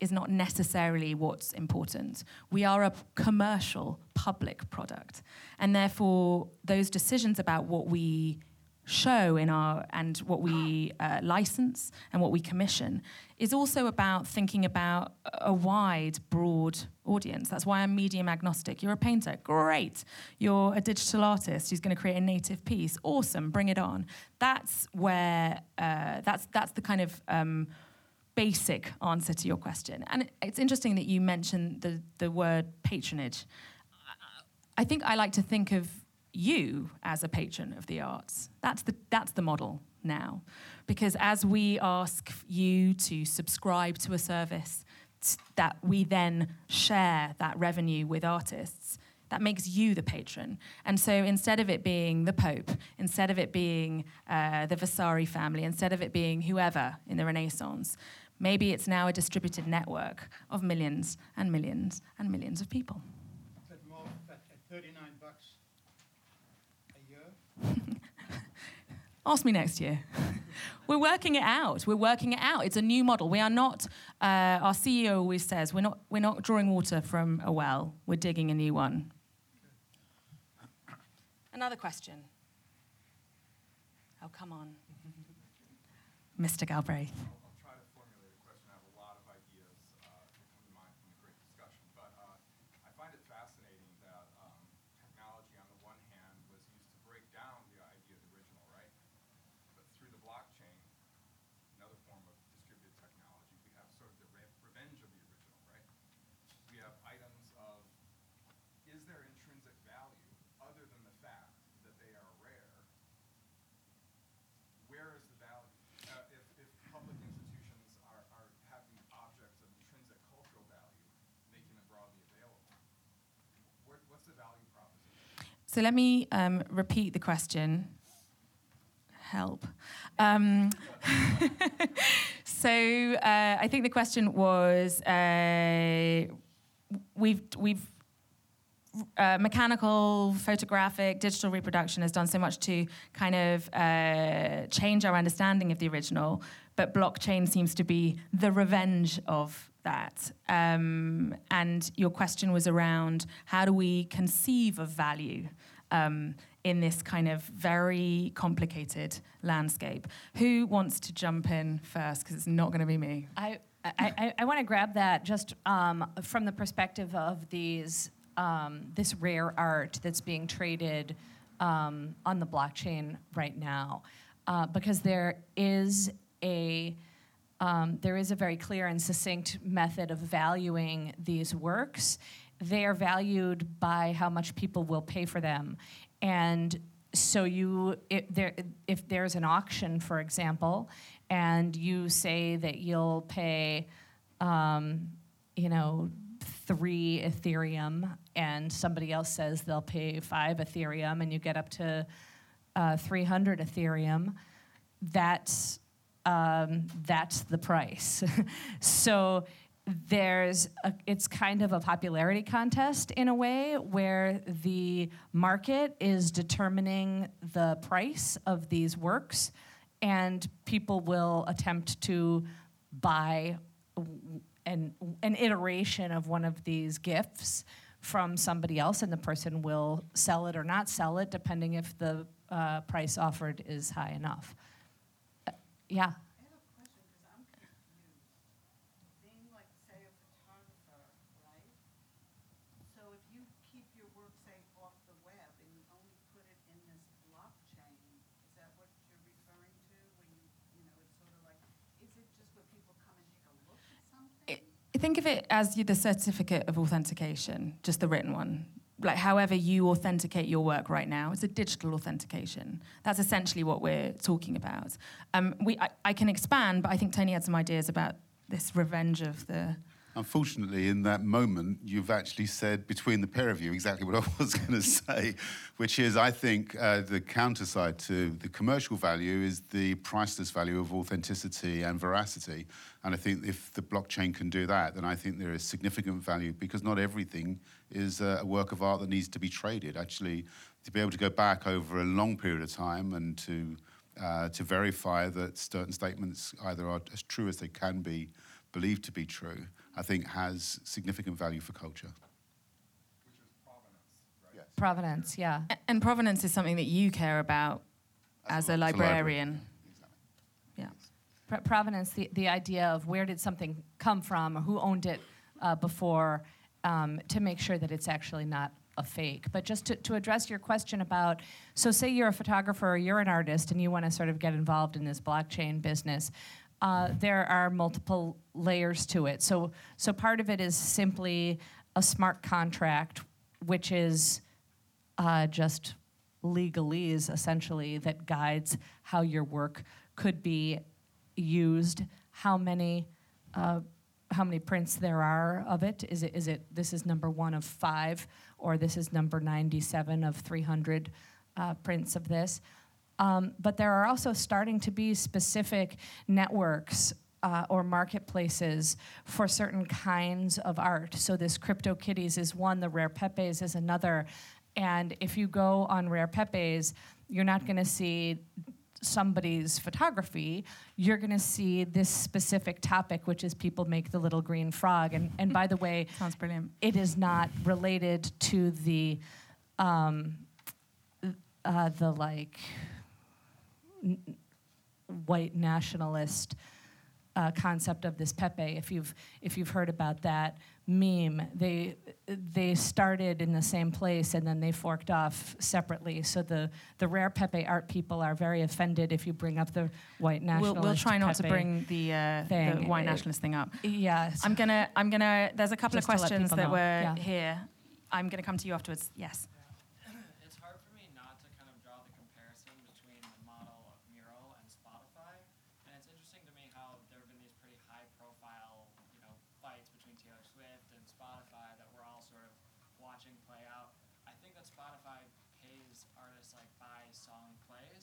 is not necessarily what's important. We are a commercial public product. And therefore, those decisions about what we show in our and what we uh, license and what we commission is also about thinking about a wide broad audience. That's why i'm medium agnostic. You're a painter. Great. You're a digital artist who's going to create a native piece. Awesome. Bring it on. That's where uh, that's that's the kind of um, basic answer to your question. And it's interesting that you mentioned the, the word patronage. I think I like to think of you as a patron of the arts. That's the, that's the model now. Because as we ask you to subscribe to a service, that we then share that revenue with artists, that makes you the patron. And so instead of it being the Pope, instead of it being uh, the Vasari family, instead of it being whoever in the Renaissance, Maybe it's now a distributed network of millions and millions and millions of people. Is it more at 39 bucks a year? <laughs> Ask me next year. <laughs> we're working it out. We're working it out. It's a new model. We are not. Uh, our CEO always says we're not. We're not drawing water from a well. We're digging a new one. Another question. Oh, come on, <laughs> Mr. Galbraith. So let me um, repeat the question. Help. Um, <laughs> so uh, I think the question was uh, we've we've uh, mechanical, photographic, digital reproduction has done so much to kind of uh, change our understanding of the original, but blockchain seems to be the revenge of that. Um, and your question was around how do we conceive of value um, in this kind of very complicated landscape? Who wants to jump in first? Because it's not going to be me. I, I, I, want to grab that just um, from the perspective of these um, this rare art that's being traded um, on the blockchain right now, uh, because there is a um, there is a very clear and succinct method of valuing these works. They are valued by how much people will pay for them, and so you if there if there's an auction, for example, and you say that you'll pay, um, you know, three Ethereum, and somebody else says they'll pay five Ethereum, and you get up to uh, 300 Ethereum, that's um, that's the price. <laughs> so there's a, it's kind of a popularity contest in a way where the market is determining the price of these works and people will attempt to buy an, an iteration of one of these gifts from somebody else, and the person will sell it or not sell it, depending if the uh, price offered is high enough. Yeah. think of it as the certificate of authentication, just the written one. Like however you authenticate your work right now, it's a digital authentication. That's essentially what we're talking about. Um, we, I, I can expand, but I think Tony had some ideas about this revenge of the Unfortunately, in that moment, you've actually said between the pair of you exactly what I <laughs> was going to say, which is I think uh, the counter side to the commercial value is the priceless value of authenticity and veracity. And I think if the blockchain can do that, then I think there is significant value because not everything is a work of art that needs to be traded. Actually, to be able to go back over a long period of time and to uh, to verify that certain statements either are as true as they can be believed to be true I think has significant value for culture. Provenance, right? Provenance, yeah. And provenance is something that you care about as, as a librarian. Exactly. Yeah. Pro- provenance, the, the idea of where did something come from or who owned it uh, before um, to make sure that it's actually not a fake. But just to, to address your question about so, say you're a photographer or you're an artist and you want to sort of get involved in this blockchain business uh, there are multiple layers to it. So, so part of it is simply a smart contract, which is uh, just legalese essentially that guides how your work could be used, how many. Uh, how many prints there are of it? Is it is it this is number one of five, or this is number ninety-seven of three hundred uh, prints of this? Um, but there are also starting to be specific networks uh, or marketplaces for certain kinds of art. So this CryptoKitties is one, the Rare Pepes is another. And if you go on Rare Pepes, you're not going to see somebody's photography, you're going to see this specific topic, which is people make the little green frog. And, and by the way, <laughs> sounds brilliant. It is not related to the um, uh, the like white nationalist uh, concept of this Pepe. If you've if you've heard about that meme, they they started in the same place and then they forked off separately. So the the rare Pepe art people are very offended if you bring up the white nationalist. We'll, we'll try not Pepe to bring the, uh, the white nationalist thing up. Yes. I'm gonna I'm gonna. There's a couple Just of questions that know. were yeah. here. I'm gonna come to you afterwards. Yes.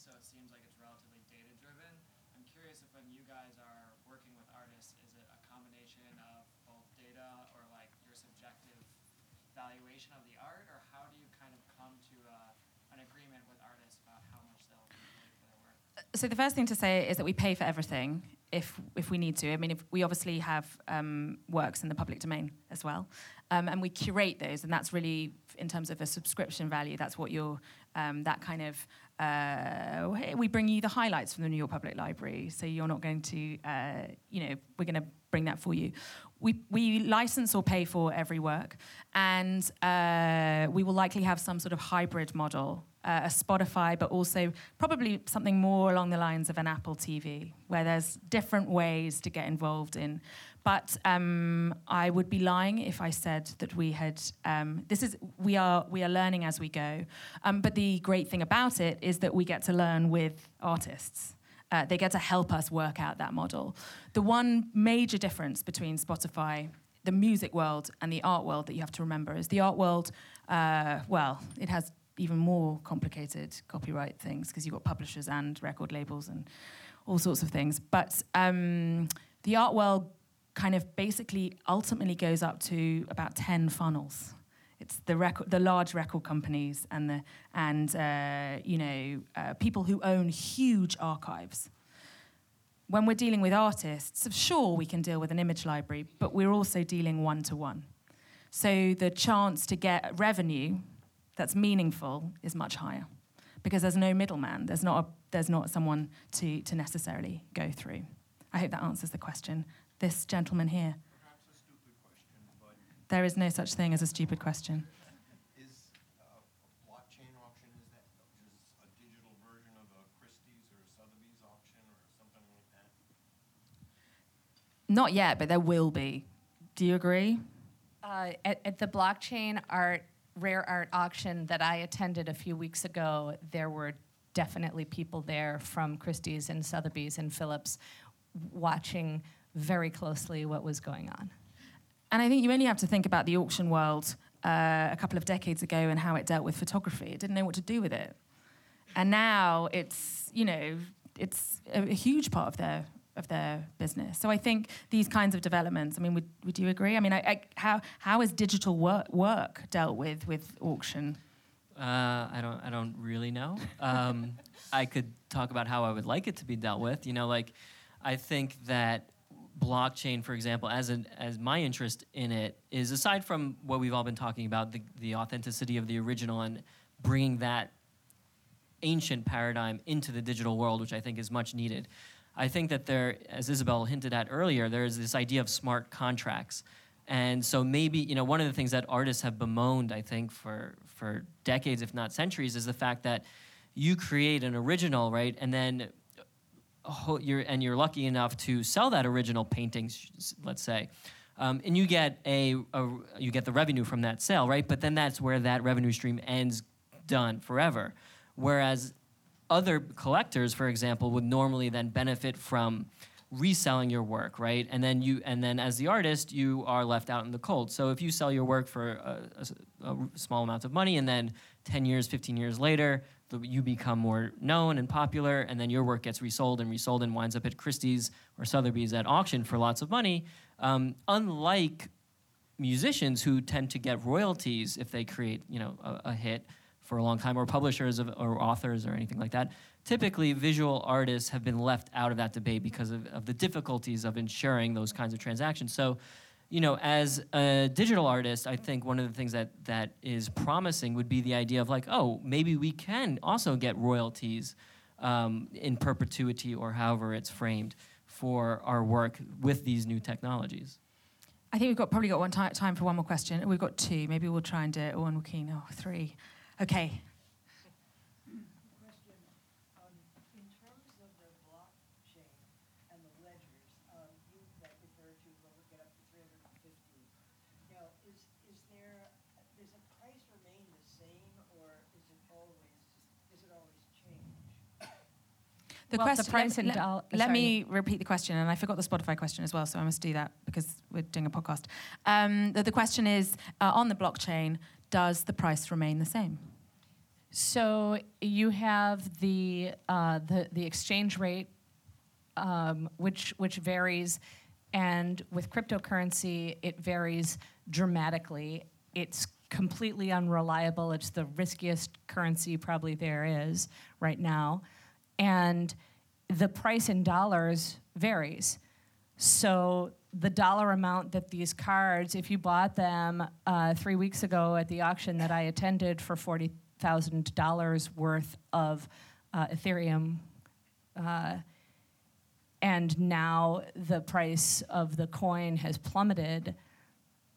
so it seems like it's relatively data driven. I'm curious if when you guys are working with artists, is it a combination of both data or like your subjective of the art, or how do you kind of come to uh, an agreement with artists about how much they'll pay for their work? So the first thing to say is that we pay for everything if if we need to. I mean, if we obviously have um, works in the public domain as well, um, and we curate those, and that's really in terms of a subscription value. That's what you're um, that kind of. Uh, we bring you the highlights from the New York Public Library, so you're not going to, uh, you know, we're going to bring that for you. We, we license or pay for every work, and uh, we will likely have some sort of hybrid model uh, a Spotify, but also probably something more along the lines of an Apple TV, where there's different ways to get involved in. But um, I would be lying if I said that we had. Um, this is we are we are learning as we go. Um, but the great thing about it is that we get to learn with artists. Uh, they get to help us work out that model. The one major difference between Spotify the music world and the art world that you have to remember is the art world, uh, well, it has even more complicated copyright things because you've got publishers and record labels and all sorts of things. But um, the art world kind of basically ultimately goes up to about 10 funnels. It's the, record, the large record companies and, the, and uh, you know, uh, people who own huge archives. When we're dealing with artists, sure, we can deal with an image library, but we're also dealing one to one. So the chance to get revenue that's meaningful is much higher because there's no middleman. There's not, a, there's not someone to, to necessarily go through. I hope that answers the question. This gentleman here. Question, there is no such thing as a stupid question. Is uh, a blockchain auction is that just a digital version of a Christie's or a Sotheby's auction or something like that? Not yet, but there will be. Do you agree? Uh, at, at the blockchain art rare art auction that I attended a few weeks ago, there were definitely people there from Christie's and Sotheby's and Phillips watching very closely what was going on. And I think you only have to think about the auction world uh, a couple of decades ago and how it dealt with photography. It didn't know what to do with it. And now it's, you know, it's a, a huge part of their of their business. So I think these kinds of developments. I mean, would, would you agree? I mean, I, I, how how is digital work, work dealt with with auction? Uh, I don't I don't really know. Um, I could talk about how I would like it to be dealt with. You know, like I think that blockchain, for example, as an as my interest in it is aside from what we've all been talking about, the the authenticity of the original and bringing that ancient paradigm into the digital world, which I think is much needed. I think that there, as Isabel hinted at earlier, there is this idea of smart contracts. And so maybe, you know, one of the things that artists have bemoaned, I think, for, for decades, if not centuries, is the fact that you create an original, right? And then you're, and you're lucky enough to sell that original painting, let's say. Um, and you get a, a, you get the revenue from that sale, right? But then that's where that revenue stream ends, done forever. Whereas other collectors, for example, would normally then benefit from reselling your work, right? And then you, and then as the artist, you are left out in the cold. So if you sell your work for a, a, a small amount of money, and then 10 years, 15 years later, the, you become more known and popular, and then your work gets resold and resold and winds up at Christie's or Sotheby's at auction for lots of money. Um, unlike musicians who tend to get royalties if they create, you know, a, a hit for a long time, or publishers of, or authors or anything like that. Typically, visual artists have been left out of that debate because of, of the difficulties of ensuring those kinds of transactions. So, you know, as a digital artist, I think one of the things that that is promising would be the idea of like, oh, maybe we can also get royalties um, in perpetuity or however it's framed for our work with these new technologies. I think we've got probably got one t- time for one more question. We've got two. Maybe we'll try and do it. One, keen. Oh, three. Okay. Question, um, in terms of the blockchain and the ledgers, um, you that refer to will get up to three hundred and fifty. Now, is, is there, does the price remain the same, or is it always, does it always change? The Well, the question, price let, in let- let me repeat the question, and I forgot the Spotify question as well, so I must do that because we're doing a podcast. Um, the, the question is uh, on the blockchain, does the price remain the same? So you have the uh, the the exchange rate, um, which which varies, and with cryptocurrency it varies dramatically. It's completely unreliable. It's the riskiest currency probably there is right now, and the price in dollars varies. So the dollar amount that these cards, if you bought them uh, three weeks ago at the auction that I attended for forty thousand dollars worth of uh, Ethereum, uh, and now the price of the coin has plummeted.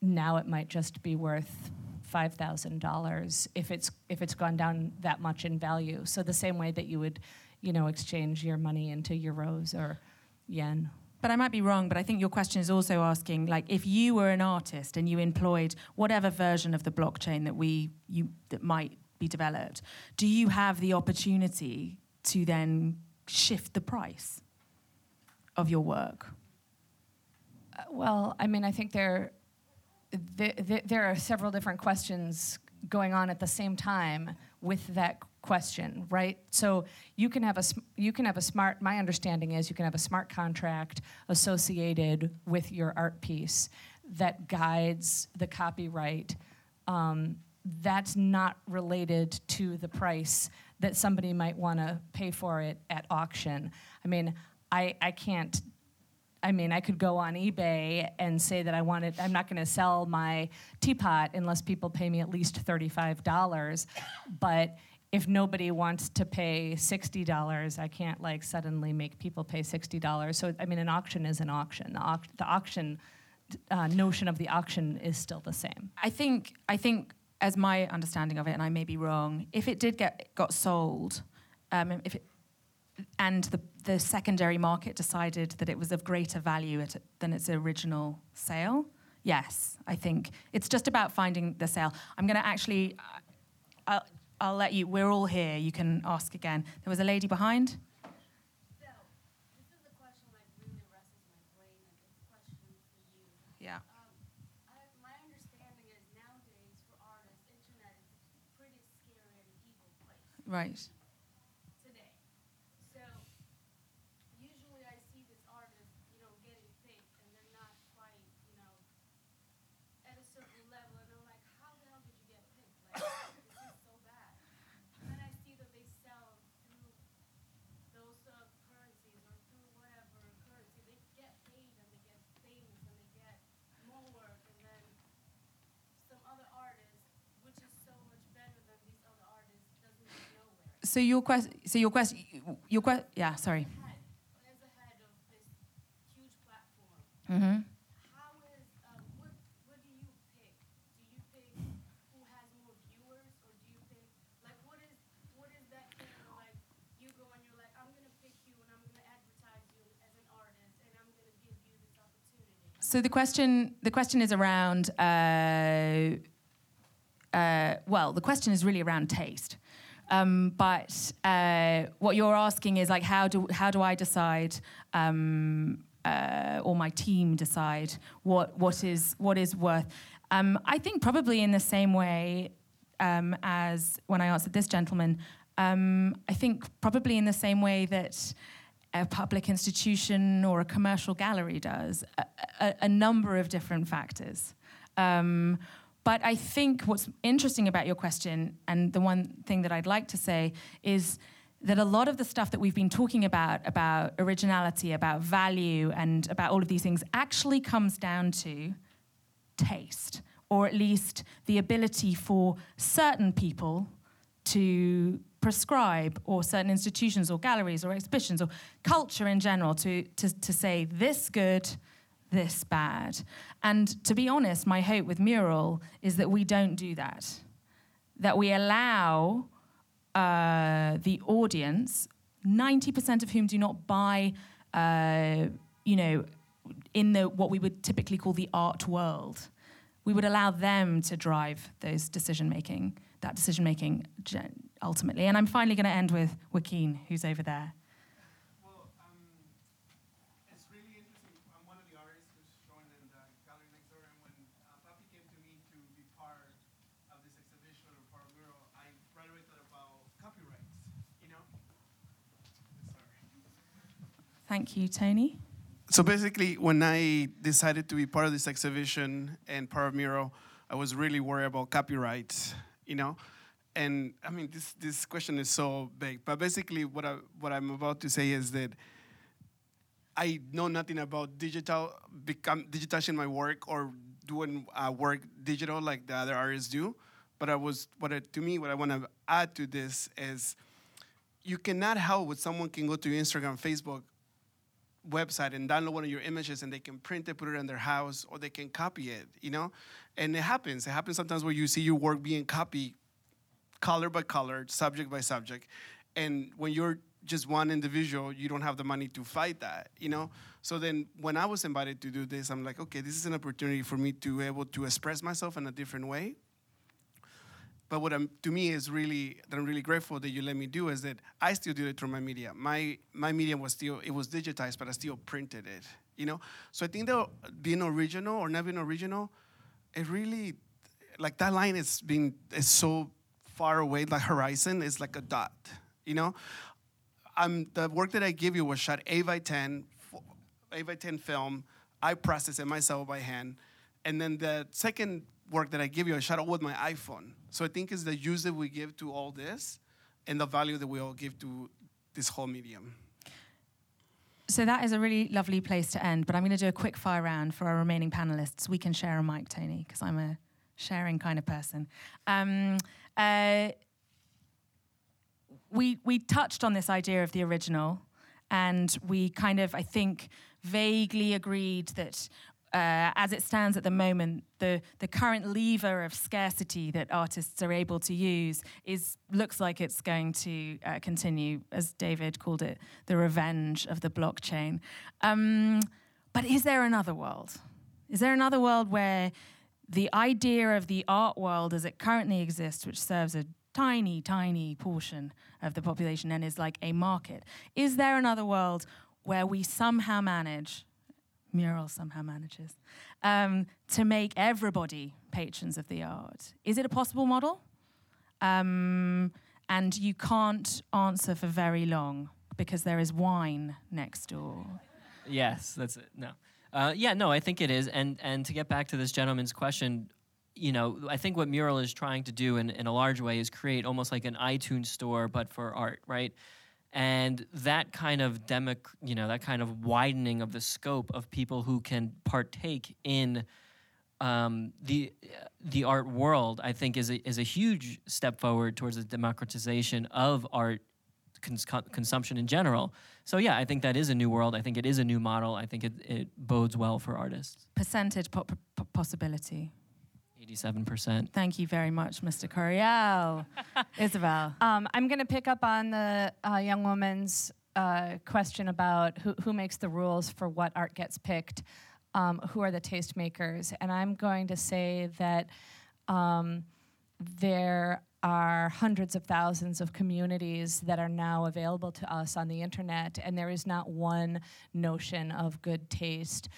Now it might just be worth five thousand dollars if it's if it's gone down that much in value. So the same way that you would, you know, exchange your money into euros or yen. But I might be wrong, but I think your question is also asking like if you were an artist and you employed whatever version of the blockchain that we you that might be developed, do you have the opportunity to then shift the price of your work? Uh, well, I mean, I think there, there, there are several different questions going on at the same time with that question, right? So you can have a you can have a smart. My understanding is you can have a smart contract associated with your art piece that guides the copyright. Um, that's not related to the price that somebody might want to pay for it at auction. I mean, I, I can't I mean, I could go on eBay and say that I wanted, I'm not going to sell my teapot unless people pay me at least $35. But if nobody wants to pay $60, I can't like suddenly make people pay $60. So, I mean, an auction is an auction. The, au- the auction uh, notion of the auction is still the same. I think I think as my understanding of it, and I may be wrong, if it did get got sold, um, if it, and the the secondary market decided that it was of greater value at, than its original sale, yes, I think it's just about finding the sale. I'm going to actually, uh, I'll, let you. We're all here. You can ask again. There was a lady behind. So, this is a question like really wrestles my brain, and it's a question for you. Yeah. Um, I, my understanding is nowadays for artists, internet is a pretty scary and evil place Right. today. So, usually I see this artist, you know, getting picked, and they're not quite, you know, at a certain level, and I'm like, how the hell did you get picked? Like, this is so bad. And then I see that they sell through those uh, currencies or through whatever currency, they get paid and they get famous and they get more work, and then some other artist, which is so much better than these other artists, doesn't get nowhere. So your question. So your question. Your question. Yeah. Sorry. Head, as the head of this huge platform, Mm-hmm. how is um, what what do you pick? Do you pick who has more viewers, or do you pick like what is what is that thing where, like you go and you're like I'm gonna pick you and I'm gonna advertise you as an artist and I'm gonna give you this opportunity. So the question, the question is around. Uh, uh, well, the question is really around taste. Um, but uh, what you're asking is like, how do how do I decide, um, uh, or my team decide what what is what is worth? Um, I think probably in the same way um, as when I answered this gentleman. Um, I think probably in the same way that a public institution or a commercial gallery does, a, a, a number of different factors. Um, but I think what's interesting about your question, and the one thing that I'd like to say, is that a lot of the stuff that we've been talking about, about originality, about value, and about all of these things, actually comes down to taste, or at least the ability for certain people to prescribe, or certain institutions, or galleries, or exhibitions, or culture in general, to, to, to say this good, this bad. And to be honest, my hope with Meural is that we don't do that. That we allow uh, the audience, 90% of whom do not buy, uh, you know, in the what we would typically call the art world, we would allow them to drive those decision making, that decision making ultimately. And I'm finally going to end with Joaquin, who's over there. Well, um, it's really interesting. I'm one of the artists who's shown in the gallery next door, and when uh, Poppy came to me to be part of this exhibition or part of Meural, I right away thought about Thank you, Tony. So basically, when I decided to be part of this exhibition and part of Meural, I was really worried about copyright, you know. And I mean, this this question is so big, but basically, what I what I'm about to say is that I know nothing about digital become digitizing my work or doing uh, work digital like the other artists do. But I was what I, to me what I want to add to this is you cannot help what someone can go to Instagram, Facebook website and download one of your images and they can print it, put it in their house, or they can copy it, you know? And it happens. It happens sometimes where you see your work being copied color by color, subject by subject. And when you're just one individual, you don't have the money to fight that, you know? So then when I was invited to do this, I'm like, okay, this is an opportunity for me to be able to express myself in a different way. But what I'm, to me is really that I'm really grateful that you let me do is that I still do it through my media. My my media was still it was digitized, but I still printed it. You know, so I think that being original or not being original, it really like that line is being is so far away. Like horizon is like a dot. You know, I'm the work that I give you was shot 8 by 10, 8 by 10 film. I process it myself by hand, and then the second work that I give you, I it with my iPhone. So I think it's the use that we give to all this and the value that we all give to this whole medium. So that is a really lovely place to end, but I'm going to do a quick fire round for our remaining panelists. We can share a mic, Tony, because I'm a sharing kind of person. Um, uh, we, we touched on this idea of the original, and we kind of, I think, vaguely agreed that uh, as it stands at the moment, the, the current lever of scarcity that artists are able to use is looks like it's going to uh, continue, as David called it, the revenge of the blockchain. Um, but is there another world? Is there another world where the idea of the art world as it currently exists, which serves a tiny, tiny portion of the population and is like a market, is there another world where we somehow manage Meural somehow manages, um, to make everybody patrons of the art. Is it a possible model? Um, and you can't answer for very long because there is wine next door. Yes, that's it. No. Uh, yeah, no, I think it is. And and to get back to this gentleman's question, you know, I think what Meural is trying to do in, in a large way is create almost like an iTunes store, but for art, right? And that kind of demic, you know, that kind of widening of the scope of people who can partake in um, the the art world, I think, is a, is a huge step forward towards the democratization of art cons- consumption in general. So yeah, I think that is a new world. I think it is a new model. I think it, it bodes well for artists. Percentage po- possibility. 87%. Thank you very much, Mr. Corriel. <laughs> Isabel. Um, I'm going to pick up on the uh, young woman's uh, question about who, who makes the rules for what art gets picked, um, who are the tastemakers. And I'm going to say that um, there are hundreds of thousands of communities that are now available to us on the internet, and there is not one notion of good taste.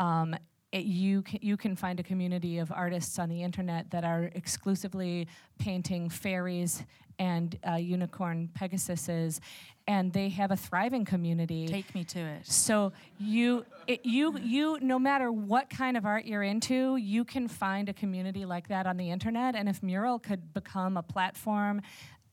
Um, it, you can, you can find a community of artists on the internet that are exclusively painting fairies and uh, unicorn pegasuses and they have a thriving community. Take me to it. So you it, you you no matter what kind of art you're into you can find a community like that on the internet and if Meural could become a platform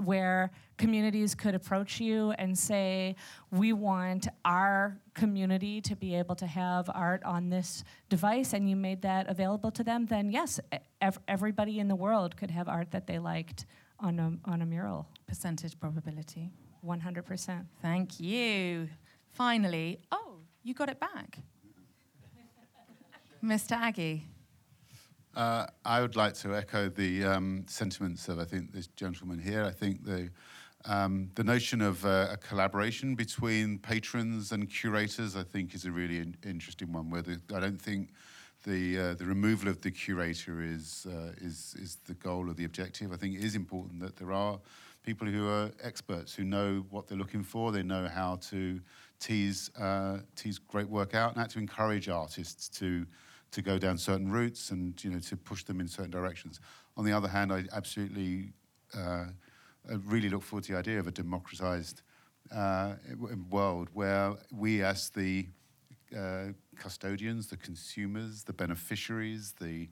where communities could approach you and say, We want our community to be able to have art on this device, and you made that available to them, then yes, ev- everybody in the world could have art that they liked on a, on a Meural. Percentage probability? 100%. Thank you. Finally, oh, you got it back. <laughs> Mr. Ageh. Uh, I would like to echo the um, sentiments of I think this gentleman here. I think the um, the notion of uh, a collaboration between patrons and curators, I think, is a really in- interesting one. Where the, I don't think the uh, the removal of the curator is uh, is is the goal or the objective. I think it is important that there are people who are experts who know what they're looking for. They know how to tease uh, tease great work out and how to encourage artists to to go down certain routes and you know to push them in certain directions. On the other hand, I absolutely uh, I really look forward to the idea of a democratized uh, world where we, as the uh, custodians, the consumers, the beneficiaries, the,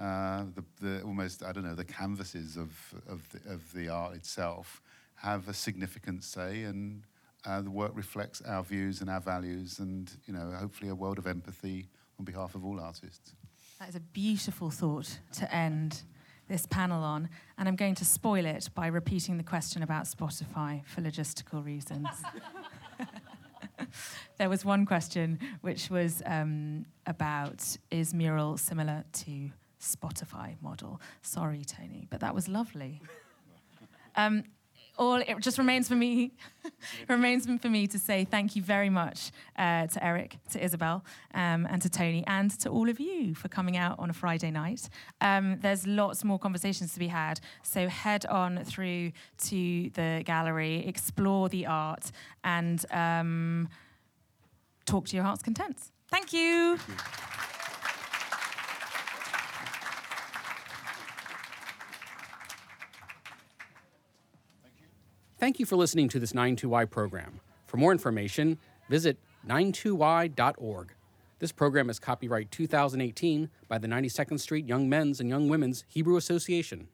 uh, the, the almost I don't know the canvases of of the, of the art itself have a significant say, and uh, the work reflects our views and our values, and you know hopefully a world of empathy on behalf of all artists. That is a beautiful thought to end this panel on, and I'm going to spoil it by repeating the question about Spotify for logistical reasons. <laughs> there was one question which was um, about is Meural similar to Spotify model? Sorry, Tony, but that was lovely. <laughs> Um, all it just remains for me <laughs> remains for me to say thank you very much uh, to Eric, to Isabel, um, and to Tony, and to all of you for coming out on a Friday night. Um, there's lots more conversations to be had, so head on through to the gallery, explore the art, and um, talk to your heart's content. Thank you. Thank you. Thank you for listening to this 92Y program. For more information, visit 92y.org. This program is copyright 2018 by the 92nd Street Young Men's and Young Women's Hebrew Association.